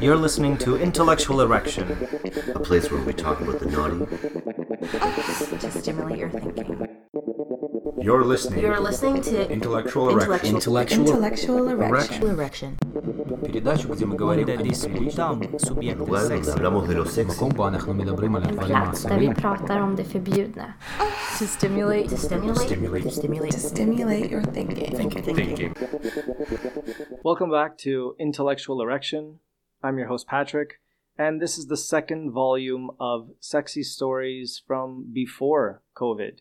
You're listening to Intellectual Erection, a place where we talk about the naughty. to stimulate your thinking. You're listening. You're listening to Intellectual Erection. Intellectual Intellectual Erection. Erection Передачу, где мы говорим о discutăm subiecte Lugar donde sexy. hablamos de lo sexy. компаниях на медобрим eller Plats där vi pratar om det förbjudna. To stimulate. To stimulate. Stimulate. To stimulate. Stimulate your thinking. Thinking. Welcome back to Intellectual Erection. I'm your host, Patrick, and this is the second volume of sexy stories from before COVID.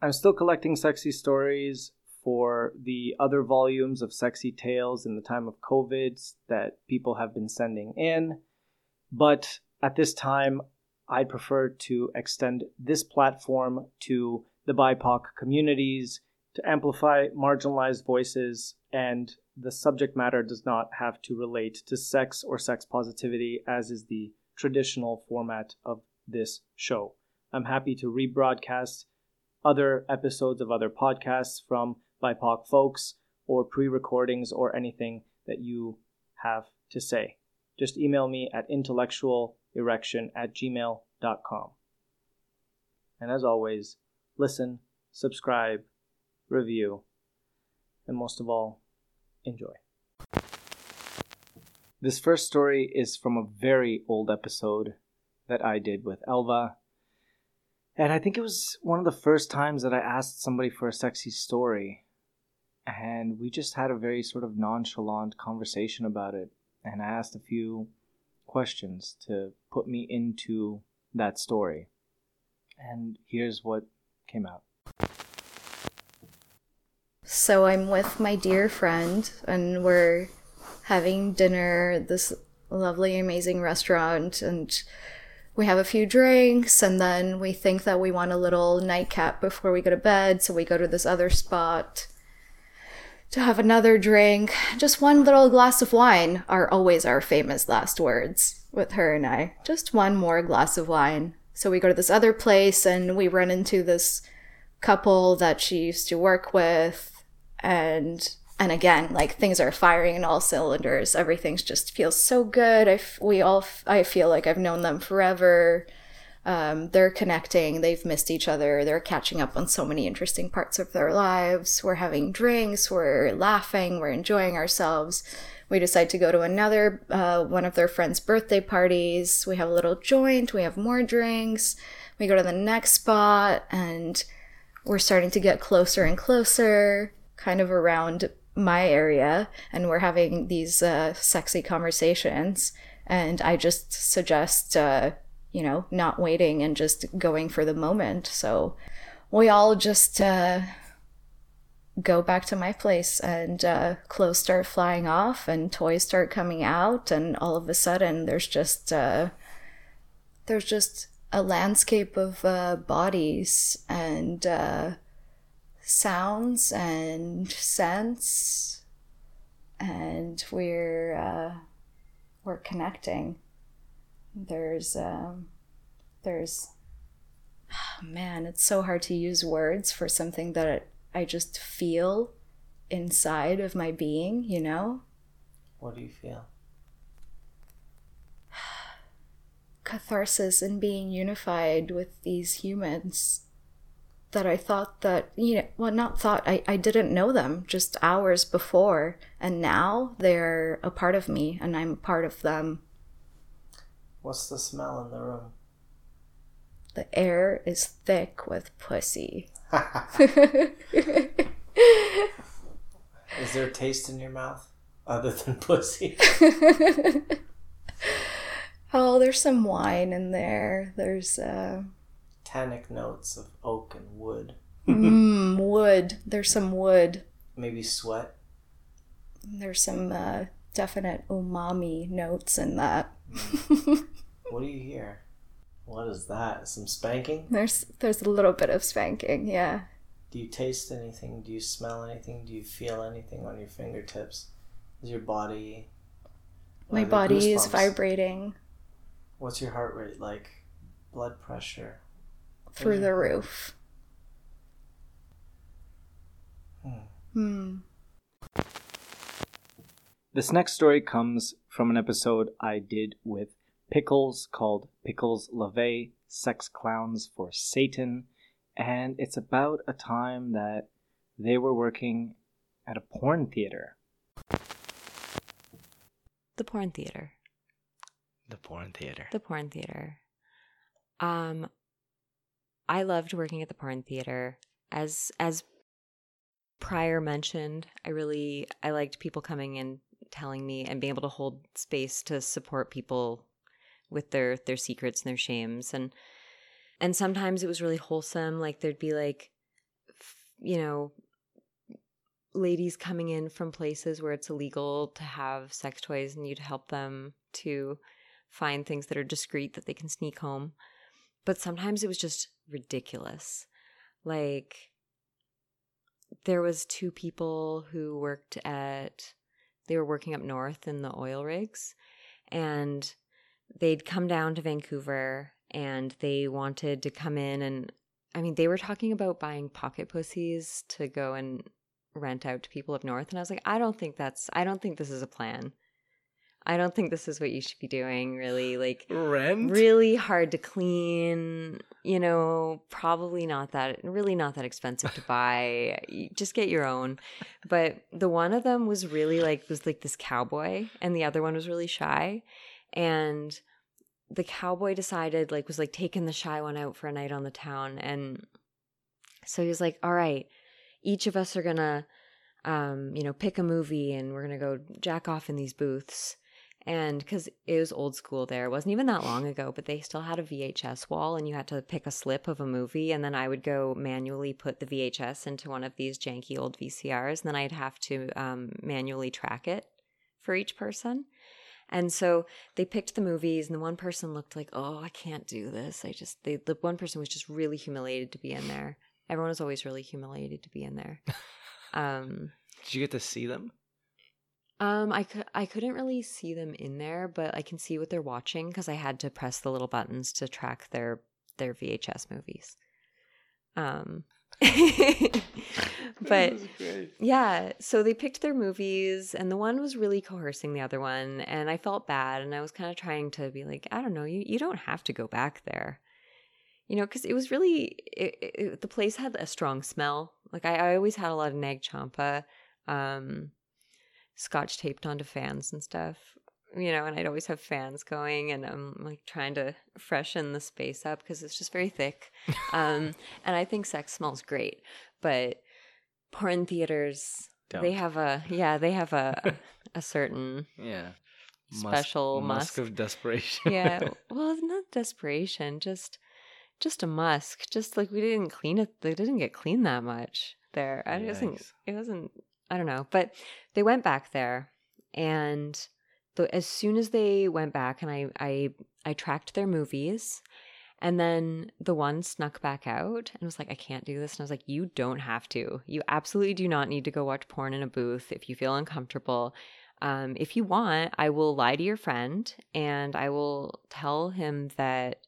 I'm still collecting sexy stories for the other volumes of sexy tales in the time of COVID that people have been sending in, but at this time, I'd prefer to extend this platform to the BIPOC communities to amplify marginalized voices, and the subject matter does not have to relate to sex or sex positivity, as is the traditional format of this show. I'm happy to rebroadcast other episodes of other podcasts from BIPOC folks or pre recordings or anything that you have to say. Just email me at intellectualerection at gmail.com. And as always, listen, subscribe, review, and most of all, enjoy. This first story is from a very old episode that I did with Elva. And I think it was one of the first times that I asked somebody for a sexy story. And we just had a very sort of nonchalant conversation about it. And I asked a few questions to put me into that story. And here's what came out. So I'm with my dear friend, and we're having dinner this lovely, amazing restaurant, and we have a few drinks, and then we think that we want a little nightcap before we go to bed, so we go to this other spot to have another drink. Just one little glass of wine are always our famous last words with her and I. Just one more glass of wine. So we go to this other place, and we run into this couple that she used to work with and and again like things are firing in all cylinders everything's just feels so good I f- we all f- i feel like i've known them forever um, they're connecting they've missed each other they're catching up on so many interesting parts of their lives. We're having drinks we're laughing we're enjoying ourselves. We decide to go to another uh, one of their friends birthday parties. We have a little joint we have more drinks. We go to the next spot and we're starting to get closer and closer, kind of around my area, and we're having these uh, sexy conversations. And I just suggest, uh, you know, not waiting and just going for the moment. So we all just uh, go back to my place, and uh, clothes start flying off, and toys start coming out, and all of a sudden, there's just uh, there's just a landscape of uh, bodies and uh, sounds and scents, and we're uh, we're connecting. There's um, there's man, it's so hard to use words for something that I just feel inside of my being. You know. What do you feel? catharsis and being unified with these humans that I thought that, you know, well, not thought, I, I didn't know them just hours before. And now they're a part of me and I'm a part of them. What's the smell in the room? The air is thick with pussy. Is there a taste in your mouth other than pussy? Oh, there's some wine in there. There's, uh, Tannic notes of oak and wood. mm, wood. There's some wood. Maybe sweat. There's some uh, definite umami notes in that. What do you hear? What is that? Some spanking? There's there's a little bit of spanking, yeah. Do you taste anything? Do you smell anything? Do you feel anything on your fingertips? Is your body. My body is vibrating What's your heart rate like? Blood pressure? through the roof. Hmm. Hmm. This next story comes from an episode I did with Pickles called Pickles LaVey Sex Clowns for Satan. And it's about a time that they were working at a porn theater. The porn theater. The porn theater. The porn theater. Um I loved working at the porn theater. As as prior mentioned, I really I liked people coming and telling me and being able to hold space to support people with their their secrets and their shames. And and sometimes it was really wholesome. Like there'd be like you know ladies coming in from places where it's illegal to have sex toys and you'd help them to find things that are discreet that they can sneak home. But sometimes it was just ridiculous. Like there was two people who worked at they were working up north in the oil rigs and they'd come down to Vancouver and they wanted to come in and I mean they were talking about buying pocket pussies to go and rent out to people up north and I was like I don't think that's I don't think this is a plan. I don't think this is what you should be doing really like Rent? really hard to clean, you know, probably not that really not that expensive to buy. Just get your own. But the one of them was really like was like this cowboy and the other one was really shy and the cowboy decided like was like taking the shy one out for a night on the town and so he was like all right each of us are gonna um you know pick a movie and we're gonna go jack off in these booths and because it was old school there it wasn't even that long ago but they still had a vhs wall and you had to pick a slip of a movie and then i would go manually put the vhs into one of these janky old vcrs and then i'd have to um, manually track it for each person and so they picked the movies, and the one person looked like, "Oh, I can't do this." I just they, the one person was just really humiliated to be in there. Everyone was always really humiliated to be in there. Um, Did you get to see them? um, I could I couldn't really see them in there, but I can see what they're watching because I had to press the little buttons to track their their VHS movies. Um, but yeah, so they picked their movies, and the one was really coercing the other one, and I felt bad, and I was kind of trying to be like, I don't know, you you don't have to go back there, you know, because it was really it, it, the place had a strong smell. Like I, I always had a lot of nag champa, um, scotch taped onto fans and stuff, you know, and I'd always have fans going, and I'm like trying to freshen the space up because it's just very thick. Um, and I think sex smells great, but porn theaters they Don't. have a yeah they have a a certain Yeah. Special musk musk. of desperation. yeah well not desperation just just a musk just like we didn't clean it they didn't get cleaned that much there i just think Yikes. it wasn't i don't know but they went back there and the, as soon as they went back and i i i tracked their movies and then the one snuck back out and was like, I can't do this. And I was like, You don't have to. You absolutely do not need to go watch porn in a booth if you feel uncomfortable. Um, if you want, I will lie to your friend and I will tell him that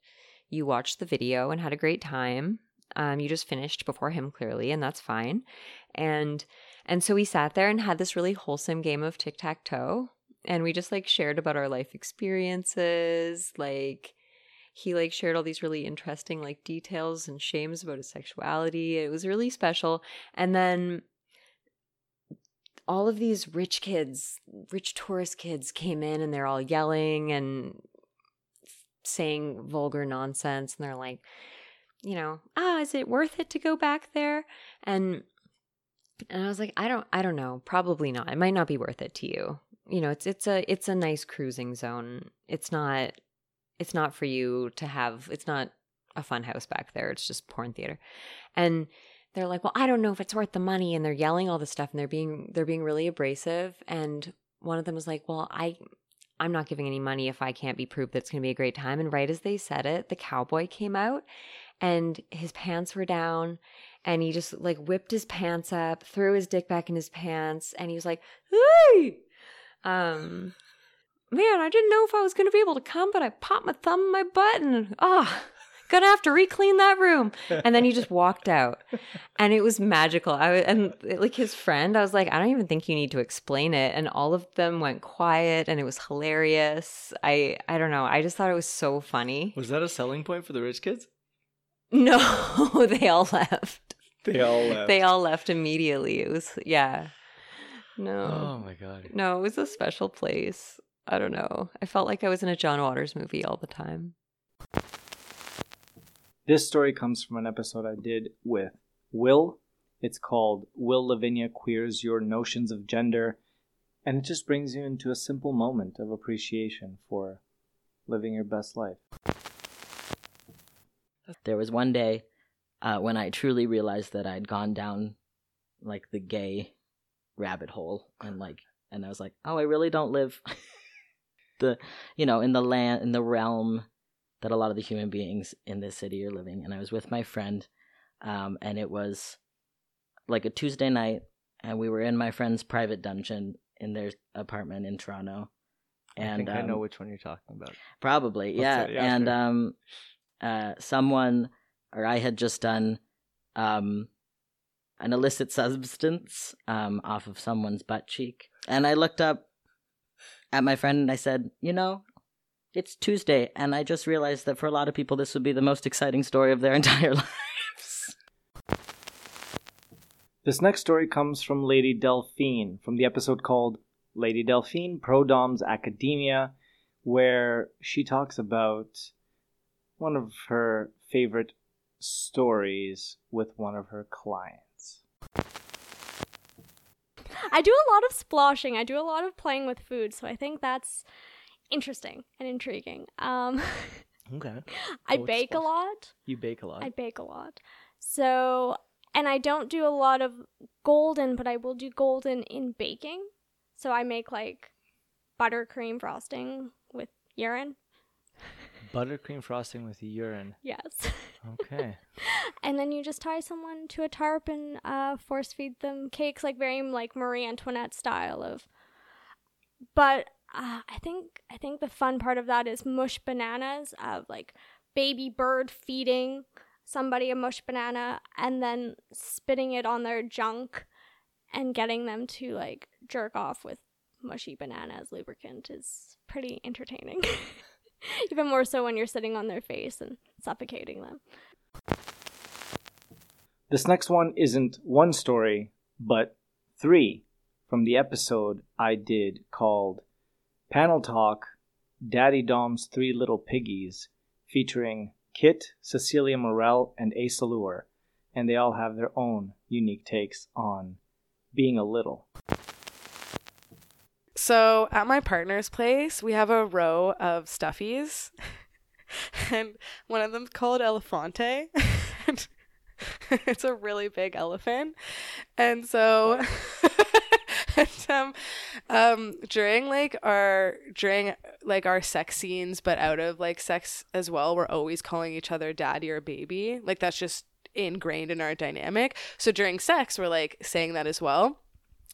you watched the video and had a great time. Um, you just finished before him clearly, and that's fine. And and so we sat there and had this really wholesome game of tic tac toe, and we just like shared about our life experiences, like he like shared all these really interesting like details and shames about his sexuality. It was really special. And then all of these rich kids, rich tourist kids came in and they're all yelling and saying vulgar nonsense and they're like, you know, ah, is it worth it to go back there? And and I was like, I don't I don't know, probably not. It might not be worth it to you. You know, it's it's a it's a nice cruising zone. It's not it's not for you to have it's not a fun house back there. It's just porn theater. And they're like, "Well, I don't know if it's worth the money." And they're yelling all this stuff and they're being they're being really abrasive and one of them was like, "Well, I I'm not giving any money if I can't be proved that it's going to be a great time." And right as they said it, the cowboy came out and his pants were down and he just like whipped his pants up, threw his dick back in his pants and he was like, "Hey!" Um man, I didn't know if I was going to be able to come, but I popped my thumb in my butt and ah, gonna have to re-clean that room. And then he just walked out. And it was magical. I was, and like his friend i was like i don't even think you need to explain it. And all of them went quiet and it was hilarious. I i don't know. I just thought it was so funny. Was that a selling point for the rich kids? no they all left. They all left. they all left immediately. It was yeah no Oh my god. no it was a special place i don't know i felt like i was in a john waters movie all the time This story comes from an episode I did with Will. It's called Will Lavinia Queers Your Notions of Gender. And it just brings you into a simple moment of appreciation for living your best life. There was one day uh, when I truly realized that I'd gone down like the gay rabbit hole and like and I was like, "Oh, I really don't live the you know, in the land in the realm that a lot of the human beings in this city are living." And I was with my friend um and it was like a Tuesday night and we were in my friend's private dungeon in their apartment in Toronto. And I think I know um, which one you're talking about. Probably, yeah. yeah, and sure. um, uh, someone or I had just done um, an illicit substance um off of someone's butt cheek, and I looked up at my friend and I said, you know. It's Tuesday, and I just realized that for a lot of people, this would be the most exciting story of their entire lives. This next story comes from Lady Delphine from the episode called Lady Delphine Pro Dom's Academia, where she talks about one of her favorite stories with one of her clients. I do a lot of splashing. I do a lot of playing with food, so I think that's interesting and intriguing. Um, Okay. I What's bake a lot. You bake a lot. I bake a lot. So, and I don't do a lot of golden, but I will do golden in baking. So I make like buttercream frosting with urine. Buttercream frosting with urine. Yes. Okay. and then you just tie someone to a tarp and uh, force feed them cakes, like very like Marie Antoinette style of. But uh, I think I think the fun part of that is mush bananas of like baby bird feeding somebody a mush banana and then spitting it on their junk and getting them to like jerk off with mushy bananas lubricant is pretty entertaining. Even more so when you're sitting on their face and suffocating them. This next one isn't one story, but three from the episode I did called Panel Talk Daddy Dom's Three Little Piggies, featuring Kit, Cecilia Morel, and Asa Lure. And they all have their own unique takes on being a little. So at my partner's place, we have a row of stuffies, and one of them's called Elefante. it's a really big elephant, and so. and um, um, during like our during like our sex scenes, but out of like sex as well, we're always calling each other daddy or baby. Like that's just ingrained in our dynamic. So during sex, we're like saying that as well.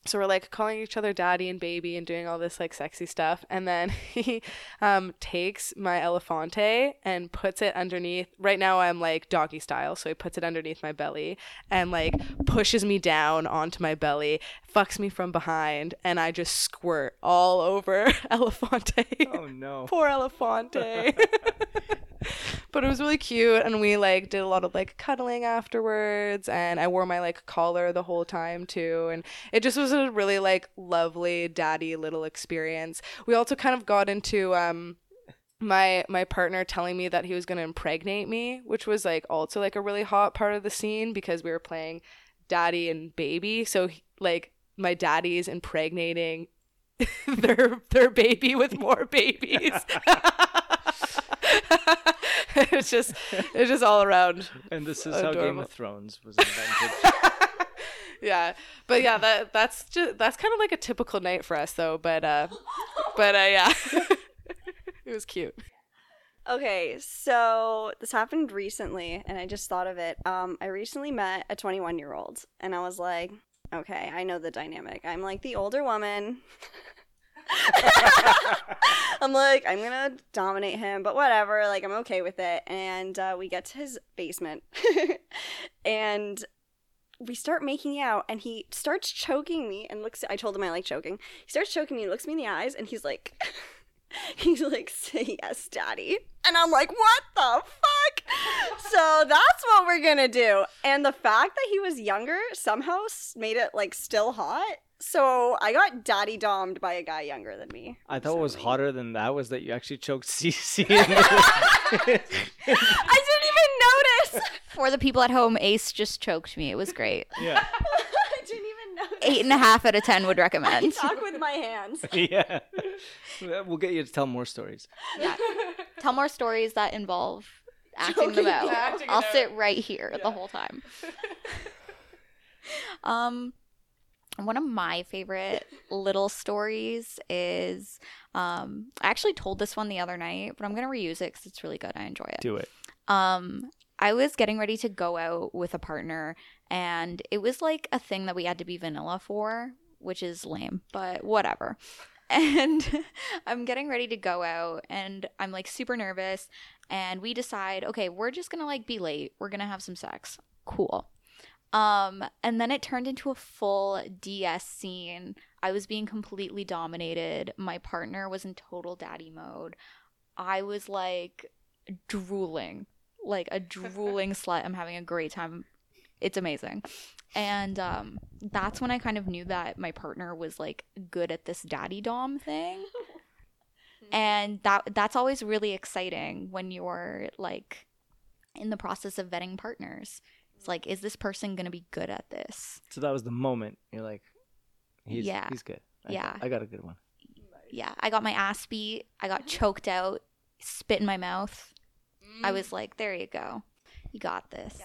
So we're like calling each other daddy and baby and doing all this like sexy stuff. And then he um, takes my elefante and puts it underneath. Right now I'm like doggy style. So he puts it underneath my belly and like pushes me down onto my belly, fucks me from behind, and I just squirt all over elefante. Oh no. Poor elefante. but it was really cute and we like did a lot of like cuddling afterwards and i wore my like collar the whole time too and it just was a really like lovely daddy little experience. We also kind of got into um my my partner telling me that he was going to impregnate me which was like also like a really hot part of the scene because we were playing daddy and baby. So he- like my daddy's impregnating their their baby with more babies it's just it's just all around And this is how Game of Thrones was invented. yeah but yeah that that's just that's kind of like a typical night for us though but uh but uh yeah it was cute Okay, so this happened recently, and I just thought of it. Um, I recently met a 21 year old, and I was like, okay, I know the dynamic. I'm like the older woman. I'm like, I'm gonna dominate him, but whatever. Like, I'm okay with it. And uh, we get to his basement, and we start making out, and he starts choking me, and looks. I told him I like choking. He starts choking me, looks me in the eyes, and he's like, he's like, say yes, daddy. And I'm like, what the fuck? so that's what we're gonna do. And the fact that he was younger somehow made it like still hot. So I got daddy domed by a guy younger than me. I thought what was hotter than that was that you actually choked CC. I didn't even notice. For the people at home, Ace just choked me. It was great. Yeah. I didn't even notice. Eight and a half out of ten would I recommend. talk with my hands. yeah. We'll get you to tell more stories. Yeah. Tell more stories that involve acting them Choking out. Acting I'll out. sit right here the whole time. um, one of my favorite little stories is um, I actually told this one the other night, but I'm gonna reuse it because it's really good. I enjoy it. Do it. Um, I was getting ready to go out with a partner, and it was like a thing that we had to be vanilla for, which is lame, but whatever. And I'm getting ready to go out, and I'm like super nervous. And we decide, okay, we're just gonna like be late. We're gonna have some sex. Cool. Um, and then it turned into a full DS scene. I was being completely dominated. My partner was in total daddy mode. I was like drooling, like a drooling slut. I'm having a great time. It's amazing. And um, that's when I kind of knew that my partner was like good at this daddy dom thing. And that that's always really exciting when you're like in the process of vetting partners. It's like, is this person gonna be good at this? So that was the moment. You're like, he's, Yeah. he's good. I, Yeah. I got a good one. Yeah, I got my ass beat. I got mm-hmm. choked out, spit in my mouth. I mm. was like, there you go. You got this.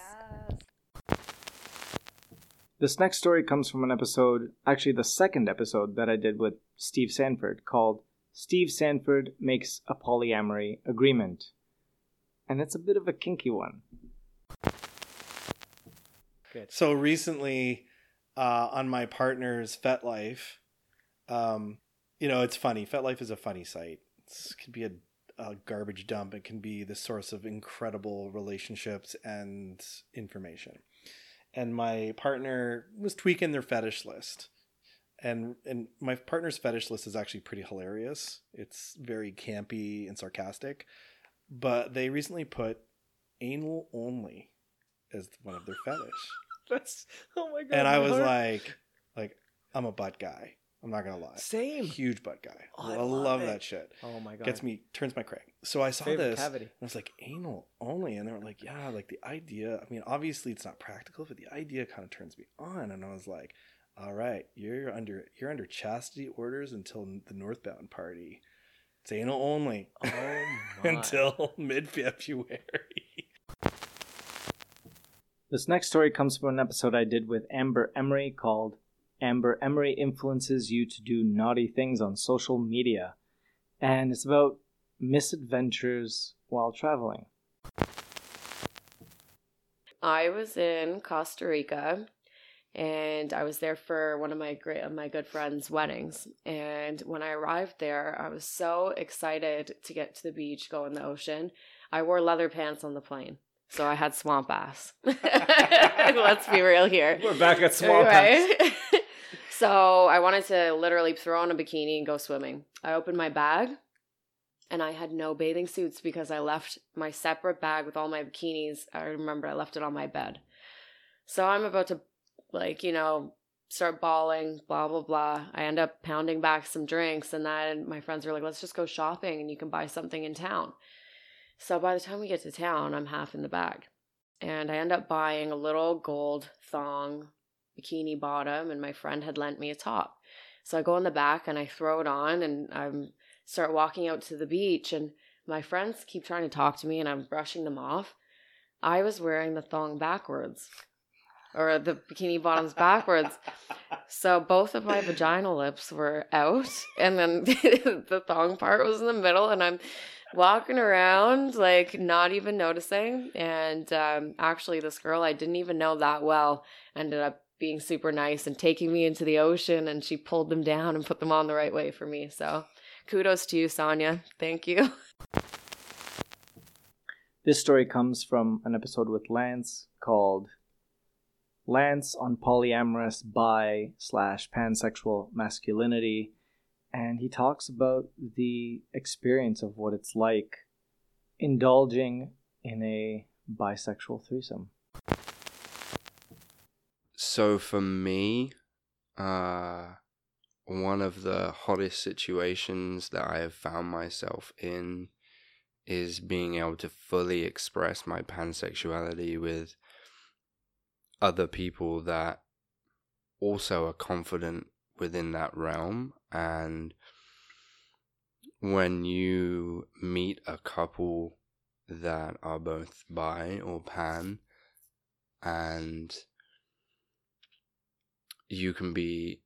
This next story comes from an episode, actually the second episode that I did with Steve Sanford called Steve Sanford Makes a Polyamory Agreement. And it's a bit of a kinky one. So recently, uh, on my partner's FetLife, um, you know, it's funny. FetLife is a funny site. It can be a, a garbage dump. It can be the source of incredible relationships and information. And my partner was tweaking their fetish list. And and my partner's fetish list is actually pretty hilarious. It's very campy and sarcastic. But they recently put anal only as one of their fetish. That's oh my god. and I was heart. like, like I'm a butt guy. I'm not gonna lie. Same. Huge butt guy. Oh, I love love, that shit. Oh my God. Gets me turns my crank. So I saw Favorite this. cavity. And I was like, anal only, and they were like, yeah, like the idea. I mean, obviously it's not practical, but the idea kind of turns me on. And I was like, all right, you're under you're under chastity orders until the Northbound party. It's anal only. Oh my. until mid February. This next story comes from an episode I did with Amber Emery called Amber Emery Influences You to Do Naughty Things on Social Media. And it's about misadventures while traveling. I was in Costa Rica and I was there for one of my great my good friends' weddings. And when I arrived there, I was so excited to get to the beach, go in the ocean. I wore leather pants on the plane. So I had swamp ass. Let's be real here. We're back at swamp ass. so I wanted to literally throw on a bikini and go swimming. I opened my bag and I had no bathing suits because I left my separate bag with all my bikinis. I remember I left it on my bed. So I'm about to, like, you know, start bawling, blah, blah, blah. I end up pounding back some drinks, and then my friends were like, let's just go shopping and you can buy something in town. So by the time we get to town, I'm half in the bag. And I end up buying a little gold thong bikini bottom, and my friend had lent me a top. So I go in the back and I throw it on, and I'm start walking out to the beach and my friends keep trying to talk to me and I'm brushing them off. I was wearing the thong backwards or the bikini bottoms backwards. So both of my vaginal lips were out and then the thong part was in the middle and I'm walking around like not even noticing and um, actually this girl I didn't even know that well ended up being super nice and taking me into the ocean and she pulled them down and put them on the right way for me. So Kudos to you, Sonia. Thank you. This story comes from an episode with Lance called Lance on polyamorous bi slash pansexual masculinity. And he talks about the experience of what it's like indulging in a bisexual threesome. So for me, uh, one of the hottest situations that I have found myself in is being able to fully express my pansexuality with other people that also are confident within that realm and when you meet a couple that are both bi or pan and you can be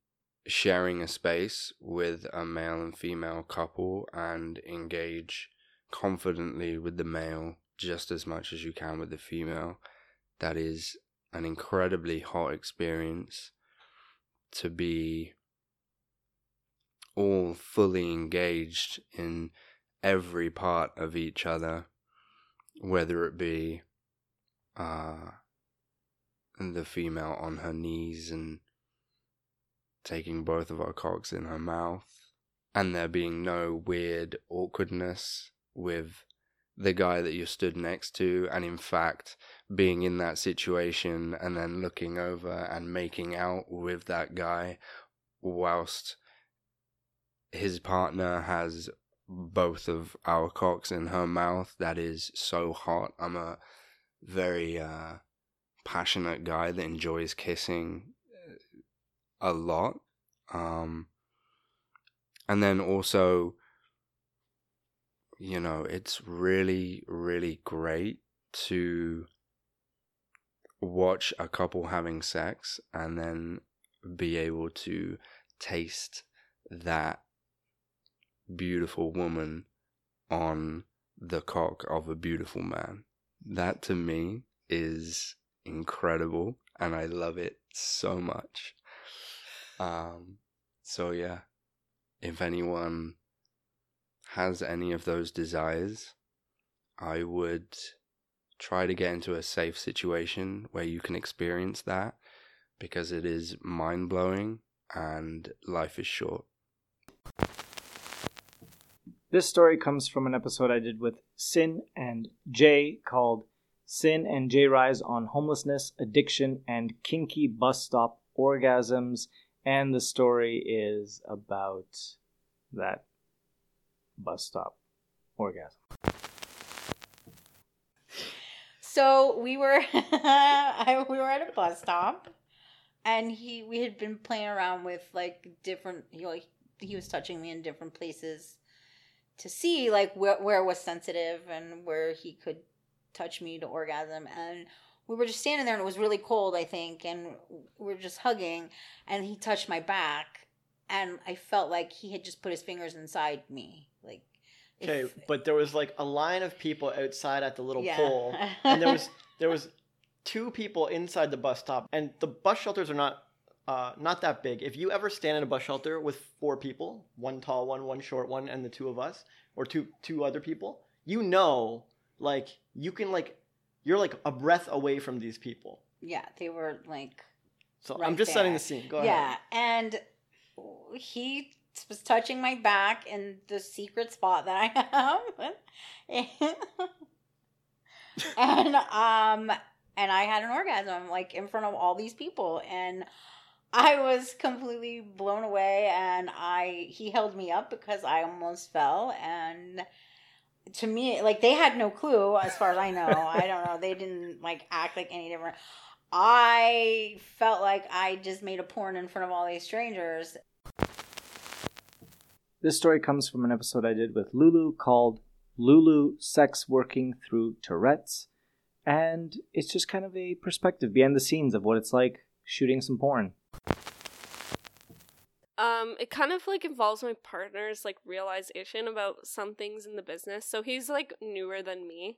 sharing a space with a male and female couple and engage confidently with the male just as much as you can with the female. That is an incredibly hot experience to be all fully engaged in every part of each other, whether it be uh, the female on her knees and taking both of our cocks in her mouth, and there being no weird awkwardness with the guy that you stood next to, and in fact, being in that situation and then looking over and making out with that guy whilst his partner has both of our cocks in her mouth. That is so hot. I'm a very uh, passionate guy that enjoys kissing a lot. Um, and then also, you know, it's really, really great to watch a couple having sex and then be able to taste that beautiful woman on the cock of a beautiful man. That to me is incredible and I love it so much. Um, so yeah, if anyone has any of those desires, I would try to get into a safe situation where you can experience that because it is mind blowing and life is short. This story comes from an episode I did with Sin and Jay called Sin and Jay Rise on Homelessness, Addiction, and Kinky Bus Stop Orgasms. And the story is about that bus stop orgasm. So we were we were at a bus stop and he we had been playing around with like different know, he was touching me in different places to see like where where was sensitive and where he could touch me to orgasm and we were just standing there and it was really cold i think and we are just hugging and he touched my back and i felt like he had just put his fingers inside me like Okay, if- but there was like a line of people outside at the little Yeah. pole, and there was there was two people inside the bus stop, and the bus shelters are not uh, not that big. If you ever stand in a bus shelter with four people, one tall one, one short one, and the two of us, or two two other people, you know, like you can like you're like a breath away from these people. yeah they were like So right I'm just setting the scene. Go yeah ahead. Yeah, and he was touching my back in the secret spot that i have and um and i had an orgasm like in front of all these people and i was completely blown away and i he held me up because i almost fell and to me like they had no clue as far as i know i don't know they didn't like act like any different i felt like i just made a porn in front of all these strangers This story comes from an episode I did with Lulu called Lulu Sex Working Through Tourette's. And it's just kind of a perspective behind the scenes of what it's like shooting some porn. Um, it kind of like involves my partner's like realization about some things in the business. So he's like newer than me,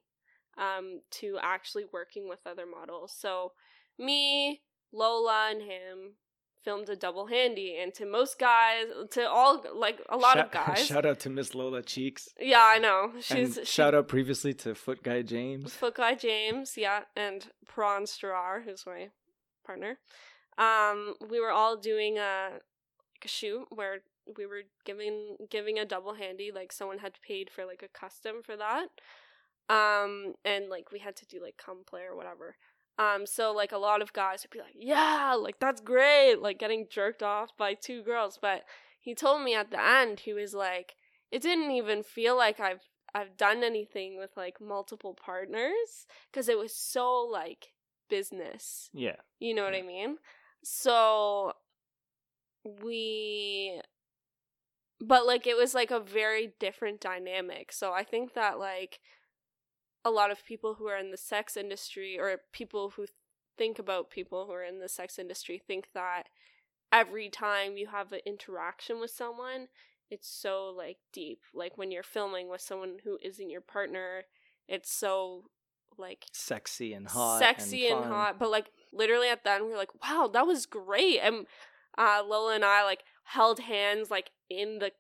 um, to actually working with other models. So me, Lola, and him filmed a double handy, and to most guys, to all like a lot of guys. Shout out to Miss Lola Cheeks. Yeah, I know. She's she- shout out previously to Foot Guy James. Foot Guy James, yeah, and Prawn Strar, who's my partner. Um, we were all doing a shoot where we were giving giving a double handy, like someone had paid for like a custom for that. Um, and like we had to do like come play or whatever. Um, so like a lot of guys would be like, Yeah, like that's great, like getting jerked off by two girls. But he told me at the end, he was like, It didn't even feel like I've I've done anything with like multiple partners because it was so like business. Yeah. You know what I mean? So we but like it was like a very different dynamic. So I think that like a lot of people who are in the sex industry or people who think about people who are in the sex industry think that every time you have an interaction with someone it's so like deep like when you're filming with someone who isn't your partner it's so like Sexy and hot. sexy and, fun. hot but like literally at the end we are like wow that was great and uh lola and i like held hands like in the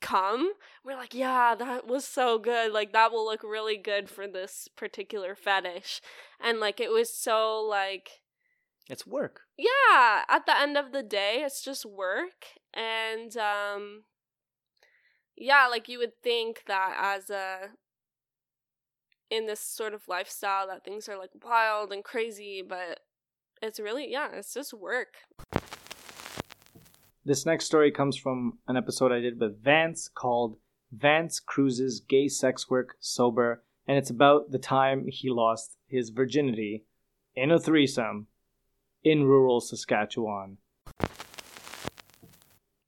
cum. We're like yeah that was so good. Like that will look really good for this particular fetish. And like it was so like It's work. yeah at the end of the day it's just work. And um yeah like you would think that as a in this sort of lifestyle that things are like wild and crazy but it's really yeah it's just work This next story comes from an episode I did with Vance called Vance Cruises Gay Sex Work Sober, and it's about the time he lost his virginity in a threesome in rural Saskatchewan.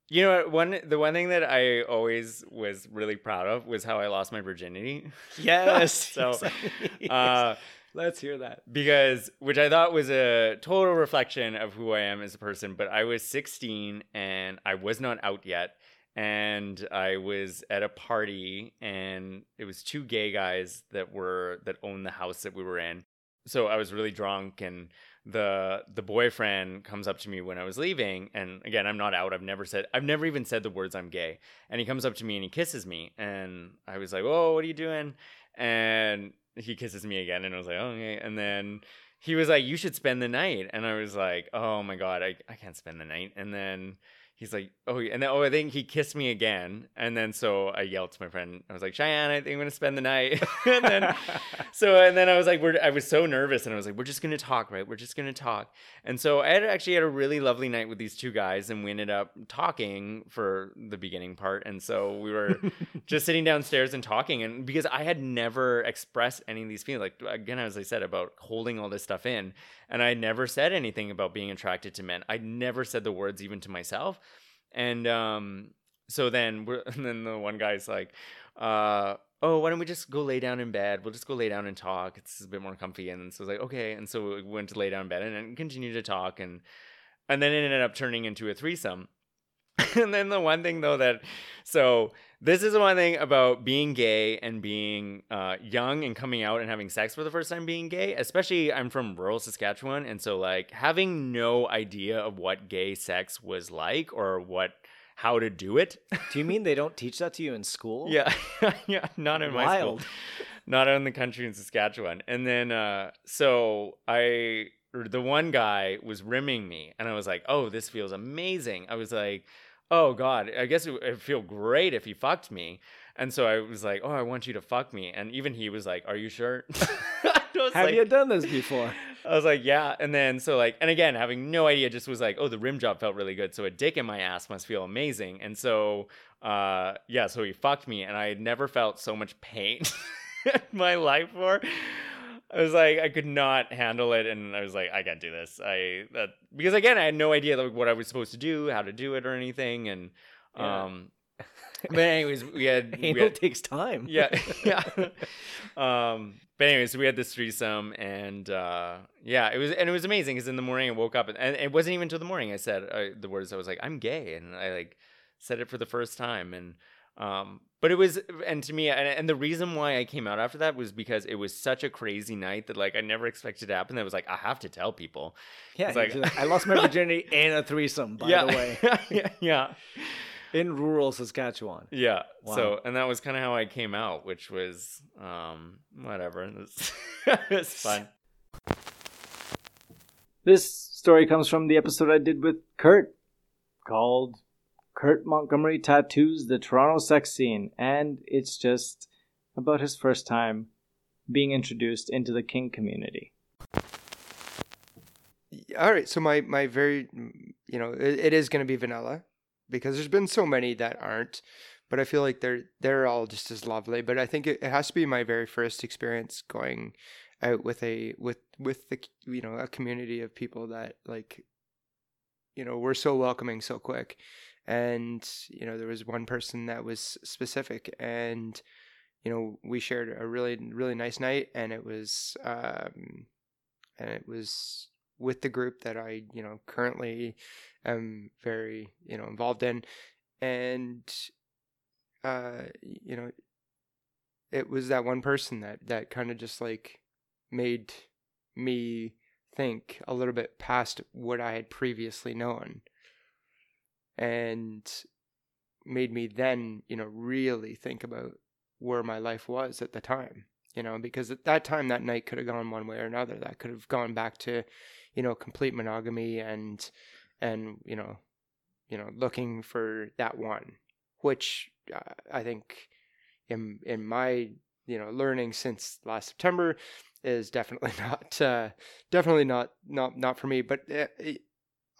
You know what? One the one thing that I always was really proud of was how I lost my virginity. Yes, so exactly. uh, Let's hear that. because which I thought was a total reflection of who I am as a person. But I was 16 and I was not out yet, and I was at a party, and it was two gay guys that were that owned the house that we were in. So I was really drunk, and the the boyfriend comes up to me when I was leaving, and again, I'm not out. I've never said, I've never even said the words I'm gay. And he comes up to me and he kisses me, and I was like, "Oh, what are you doing?" And he kisses me again, and I was like, "Oh, okay." And then he was like, "You should spend the night," and I was like, "Oh my god, I I can't spend the night." And then he's like, "Oh," and then oh, I think he kissed me again, and then so I yelled to my friend, I was like, "Cheyenne, I think I'm gonna spend the night." and then so and then I was like, we're, I was so nervous, and I was like, we're just gonna talk, right? We're just gonna talk. And so I had actually had a really lovely night with these two guys, and we ended up talking for the beginning part. And so we were just sitting downstairs and talking, and because I had never expressed any of these feelings, like again, as I said about holding all this stuff in, and I never said anything about being attracted to men. I never said the words even to myself. And um, so then we're, and then the one guy's like, uh, oh, why don't we just go lay down in bed? We'll just go lay down and talk. It's a bit more comfy. And so I was like, okay. And so we went to lay down in bed and then continued to talk. And, and then it ended up turning into a threesome. and then the one thing though that, so this is the one thing about being gay and being uh, young and coming out and having sex for the first time being gay, especially I'm from rural Saskatchewan. And so like having no idea of what gay sex was like or what, how to do it. Do you mean they don't teach that to you in school? Yeah, yeah, not in my Wild. school, not in the country in Saskatchewan. And then, uh, so I, the one guy was rimming me, and I was like, "Oh, this feels amazing." I was like, "Oh God, I guess it would feel great if he fucked me." And so I was like, "Oh, I want you to fuck me," and even he was like, "Are you sure?" Have like- you done this before? I was like, yeah. And then so like, and again, having no idea, just was like, oh, the rim job felt really good. So a dick in my ass must feel amazing. And so, uh, yeah, so he fucked me, and I had never felt so much pain in my life for. I was like, I could not handle it, and I was like, I can't do this. I that because again, I had no idea like what I was supposed to do, how to do it, or anything, and Yeah. um. But anyways, we had we Anal had- takes time. Yeah, yeah. um, but anyways, we had this threesome, and uh, yeah, it was and it was amazing because in the morning I woke up and, and it wasn't even until the morning I said uh, the words. I was like, I'm gay, and I like said it for the first time, and Um, but it was, and to me, and, and the reason why I came out after that was because it was such a crazy night that like I never expected to happen. That was like I have to tell people. Yeah, It's like, like, I lost my virginity in a threesome. By Yeah. the way, yeah, yeah, in rural Saskatchewan. yeah. Wow. So, and that was kind of how I came out, which was um whatever. It was, it was fun. This story comes from the episode I did with Kurt called Kurt Montgomery Tattoos the Toronto Sex Scene. And it's just about his first time being introduced into the kink community. all right so my my very you know it, it is going to be vanilla because there's been so many that aren't but i feel like they're they're all just as lovely but i think it, it has to be my very first experience going out with a with with the you know a community of people that like you know were so welcoming so quick and you know there was one person that was specific and you know we shared a really really nice night and it was um and it was with the group that I, you know, currently am very, you know, involved in. And, uh, you know, it was that one person that, that kind of just like made me think a little bit past what I had previously known and made me then, you know, really think about where my life was at the time you know because at that time that night could have gone one way or another. That could have gone back to you know complete monogamy and and you know you know looking for that one which uh, i think in in my you know learning since last september is definitely not uh definitely not not not for me. But uh, it,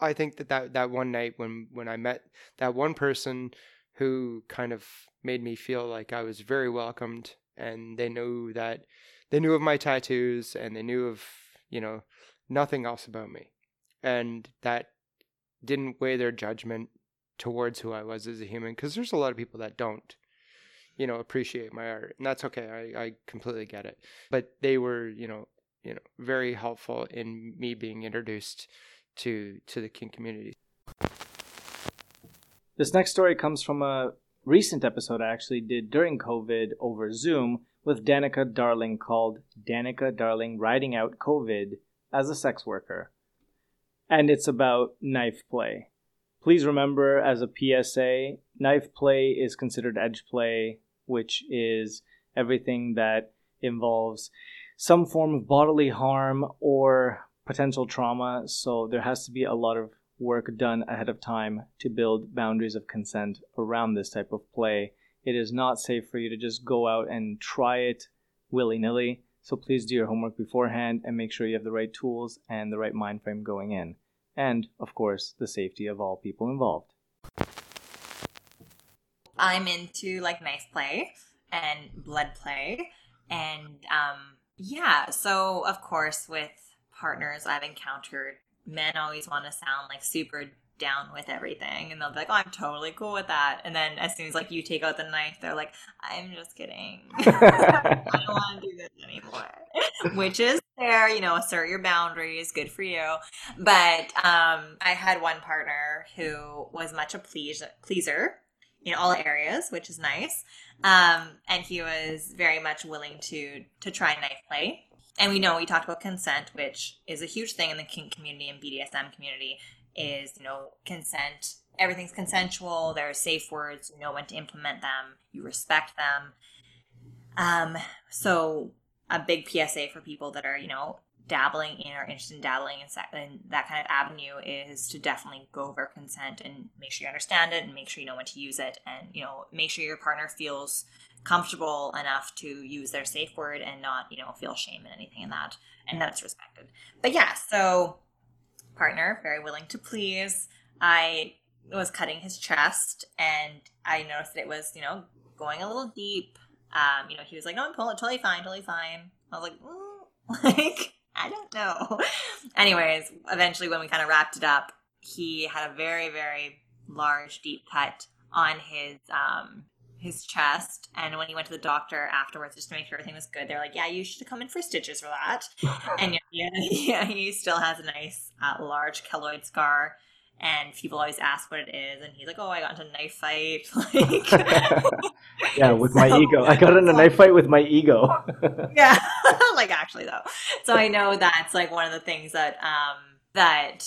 i think that, that that one night when when i met that one person who kind of made me feel like i was very welcomed and they knew that they knew of my tattoos and they knew of you know nothing else about me. And that didn't weigh their judgment towards who i was as a human because there's a lot of people that don't you know appreciate my art and that's okay I, I completely get it. But they were you know you know very helpful in me being introduced to to the kink community This next story comes from a recent episode I actually did during COVID over Zoom with Danica Darling called Danica Darling Riding Out COVID as a Sex Worker. And it's about knife play. Please remember, as a PSA, knife play is considered edge play, which is everything that involves some form of bodily harm or potential trauma. So there has to be a lot of work done ahead of time to build boundaries of consent around this type of play. It is not safe for you to just go out and try it willy nilly. So please do your homework beforehand and make sure you have the right tools and the right mind frame going in. And, of course, the safety of all people involved. I'm into like knife play and blood play. And um, yeah, so of course, with partners I've encountered, men always want to sound like super down with everything. And they'll be like, oh, I'm totally cool with that. And then as soon as like you take out the knife, they're like, I'm just kidding. I don't want to do this anymore. Which is fair, you know, assert your boundaries, good for you. But um, I had one partner who was much a please- pleaser in all areas, which is nice. Um, and he was very much willing to to try knife play. And we know we talked about consent, which is a huge thing in the kink community and BDSM community. Is you know consent. Everything's consensual. There are safe words. You know when to implement them. You respect them. Um, so a big PSA for people that are you know dabbling in or interested in dabbling in, in that kind of avenue is to definitely go over consent and make sure you understand it and make sure you know when to use it and you know make sure your partner feels comfortable enough to use their safe word and not you know feel shame in anything in that and that's respected. But yeah so partner very willing to please. I was cutting his chest and i noticed that it was you know going a little deep. Um you know he was like no i'm totally fine totally fine. I was like mm, like I don't know. Anyways, eventually when we kind of wrapped it up, he had a very, very large, deep cut on his um his chest. And when he went to the doctor afterwards, just to make sure everything was good, they're like, "Yeah, you should come in for stitches for that." and yeah, yeah, he still has a nice, uh, large keloid scar. and people always ask what it is, and he's like, "Oh, I got into a knife fight." Like, Yeah, with my ego. I got in a knife fight with my ego. yeah, like actually though. So I know that's like one of the things that um that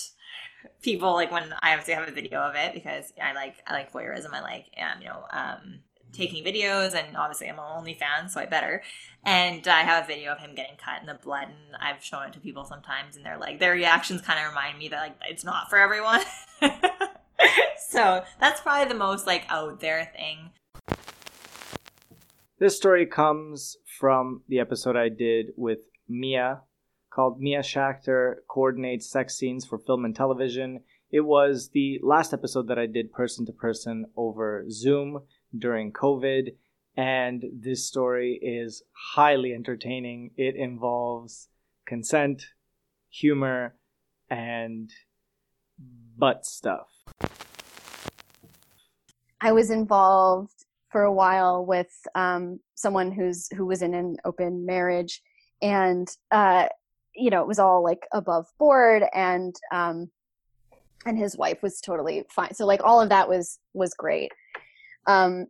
people like when I obviously have a video of it because I like I like voyeurism. I like um, you know um taking videos and obviously I'm an OnlyFans, so I better. And I have a video of him getting cut in the blood, and I've shown it to people sometimes, and they're like their reactions kind of remind me that like it's not for everyone. so that's probably the most like out there thing. This story comes from the episode I did with Mia called Mia Schachter Coordinates Sex Scenes for Film and Television. It was the last episode that I did person to person over Zoom during COVID. And this story is highly entertaining. It involves consent, humor, and butt stuff. I was involved for a while with um, someone who's who was in an open marriage, and uh, you know it was all like above board, and um, and his wife was totally fine. So like all of that was was great. Um,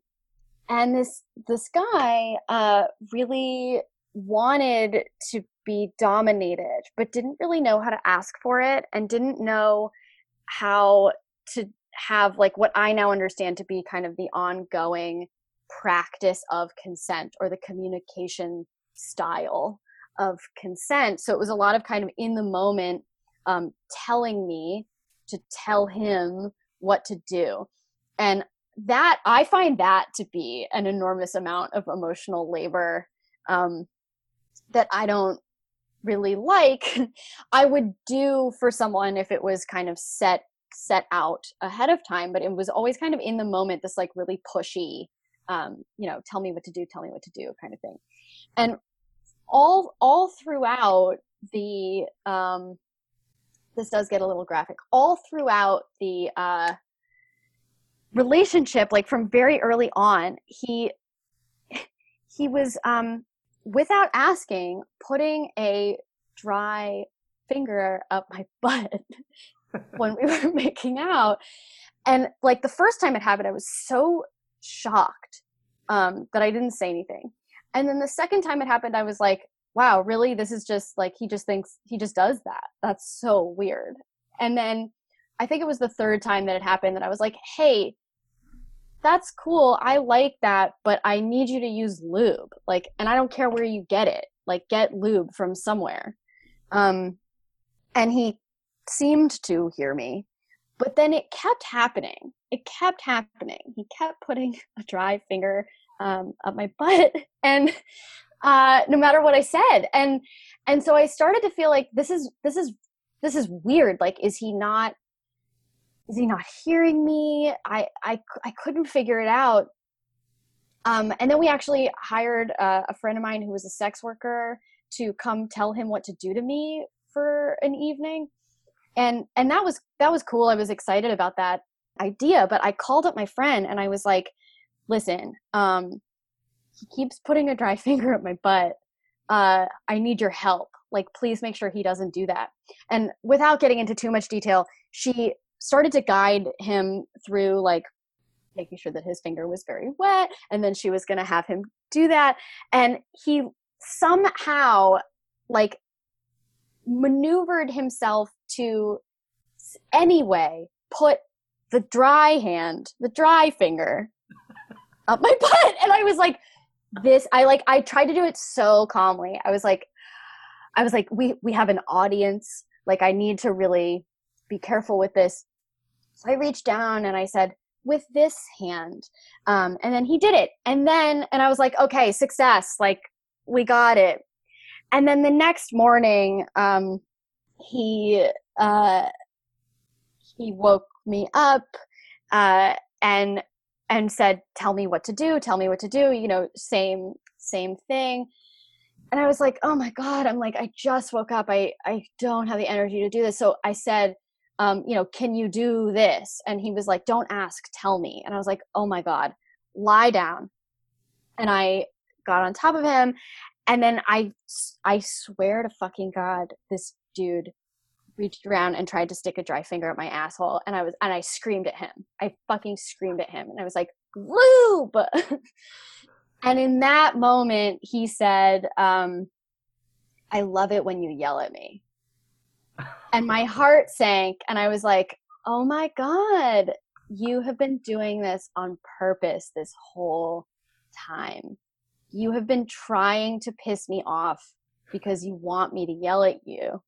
and this this guy uh, really wanted to be dominated, but didn't really know how to ask for it, and didn't know how to have like what I now understand to be kind of the ongoing practice of consent or the communication style of consent. So it was a lot of kind of in the moment um, telling me to tell him what to do. And that I find that to be an enormous amount of emotional labor um, that I don't really like. I would do for someone if it was kind of set set out ahead of time, but it was always kind of in the moment, this like really pushy, um, you know, tell me what to do, tell me what to do kind of thing. And all all throughout the um this does get a little graphic. All throughout the uh relationship, like from very early on, he he was um without asking putting a dry finger up my butt when we were making out. And like the first time it happened i was so shocked um that i didn't say anything. And then the second time it happened i was like wow really? This is just like he just thinks he just does that. That's so weird. And then i think it was the third time that it happened that i was like hey that's cool i like that but i need you to use lube like and i don't care where you get it like get lube from somewhere. Um and he seemed to hear me but then it kept happening it kept happening. He kept putting a dry finger um, up my butt and uh, no matter what i said and and so i started to feel like this is this is this is weird like is he not is he not hearing me? I i, I couldn't figure it out. Um, and then we actually hired a friend of mine who was a sex worker to come tell him what to do to me for an evening. And and that was that was cool. I was excited about that idea but i called up my friend and i was like listen um he keeps putting a dry finger up my butt. Uh i need your help. Like please make sure he doesn't do that. And without getting into too much detail she started to guide him through like making sure that his finger was very wet and then she was going to have him do that and he somehow like maneuvered himself to anyway put the dry hand the dry finger up my butt and i was like this i like i tried to do it so calmly i was like i was like we we have an audience like i need to really be careful with this so i reached down and i said with this hand. Um and then he did it. And then and i was like okay success. Like we got it. And then the next morning um he uh he woke me up uh and and said tell me what to do. Tell me what to do. You know same same thing. And i was like oh my god. I'm like i just woke up. I i don't have the energy to do this. So i said um you know can you do this and he was like don't ask tell me and i was like oh my god lie down and i got on top of him and then i i swear to fucking god this dude reached around and tried to stick a dry finger at my asshole and I was and I screamed at him. I fucking screamed at him and I was like, "Lube!" and in that moment he said, um, "I love it when you yell at me." And my heart sank and I was like, "Oh my god, you have been doing this on purpose this whole time. You have been trying to piss me off because you want me to yell at you."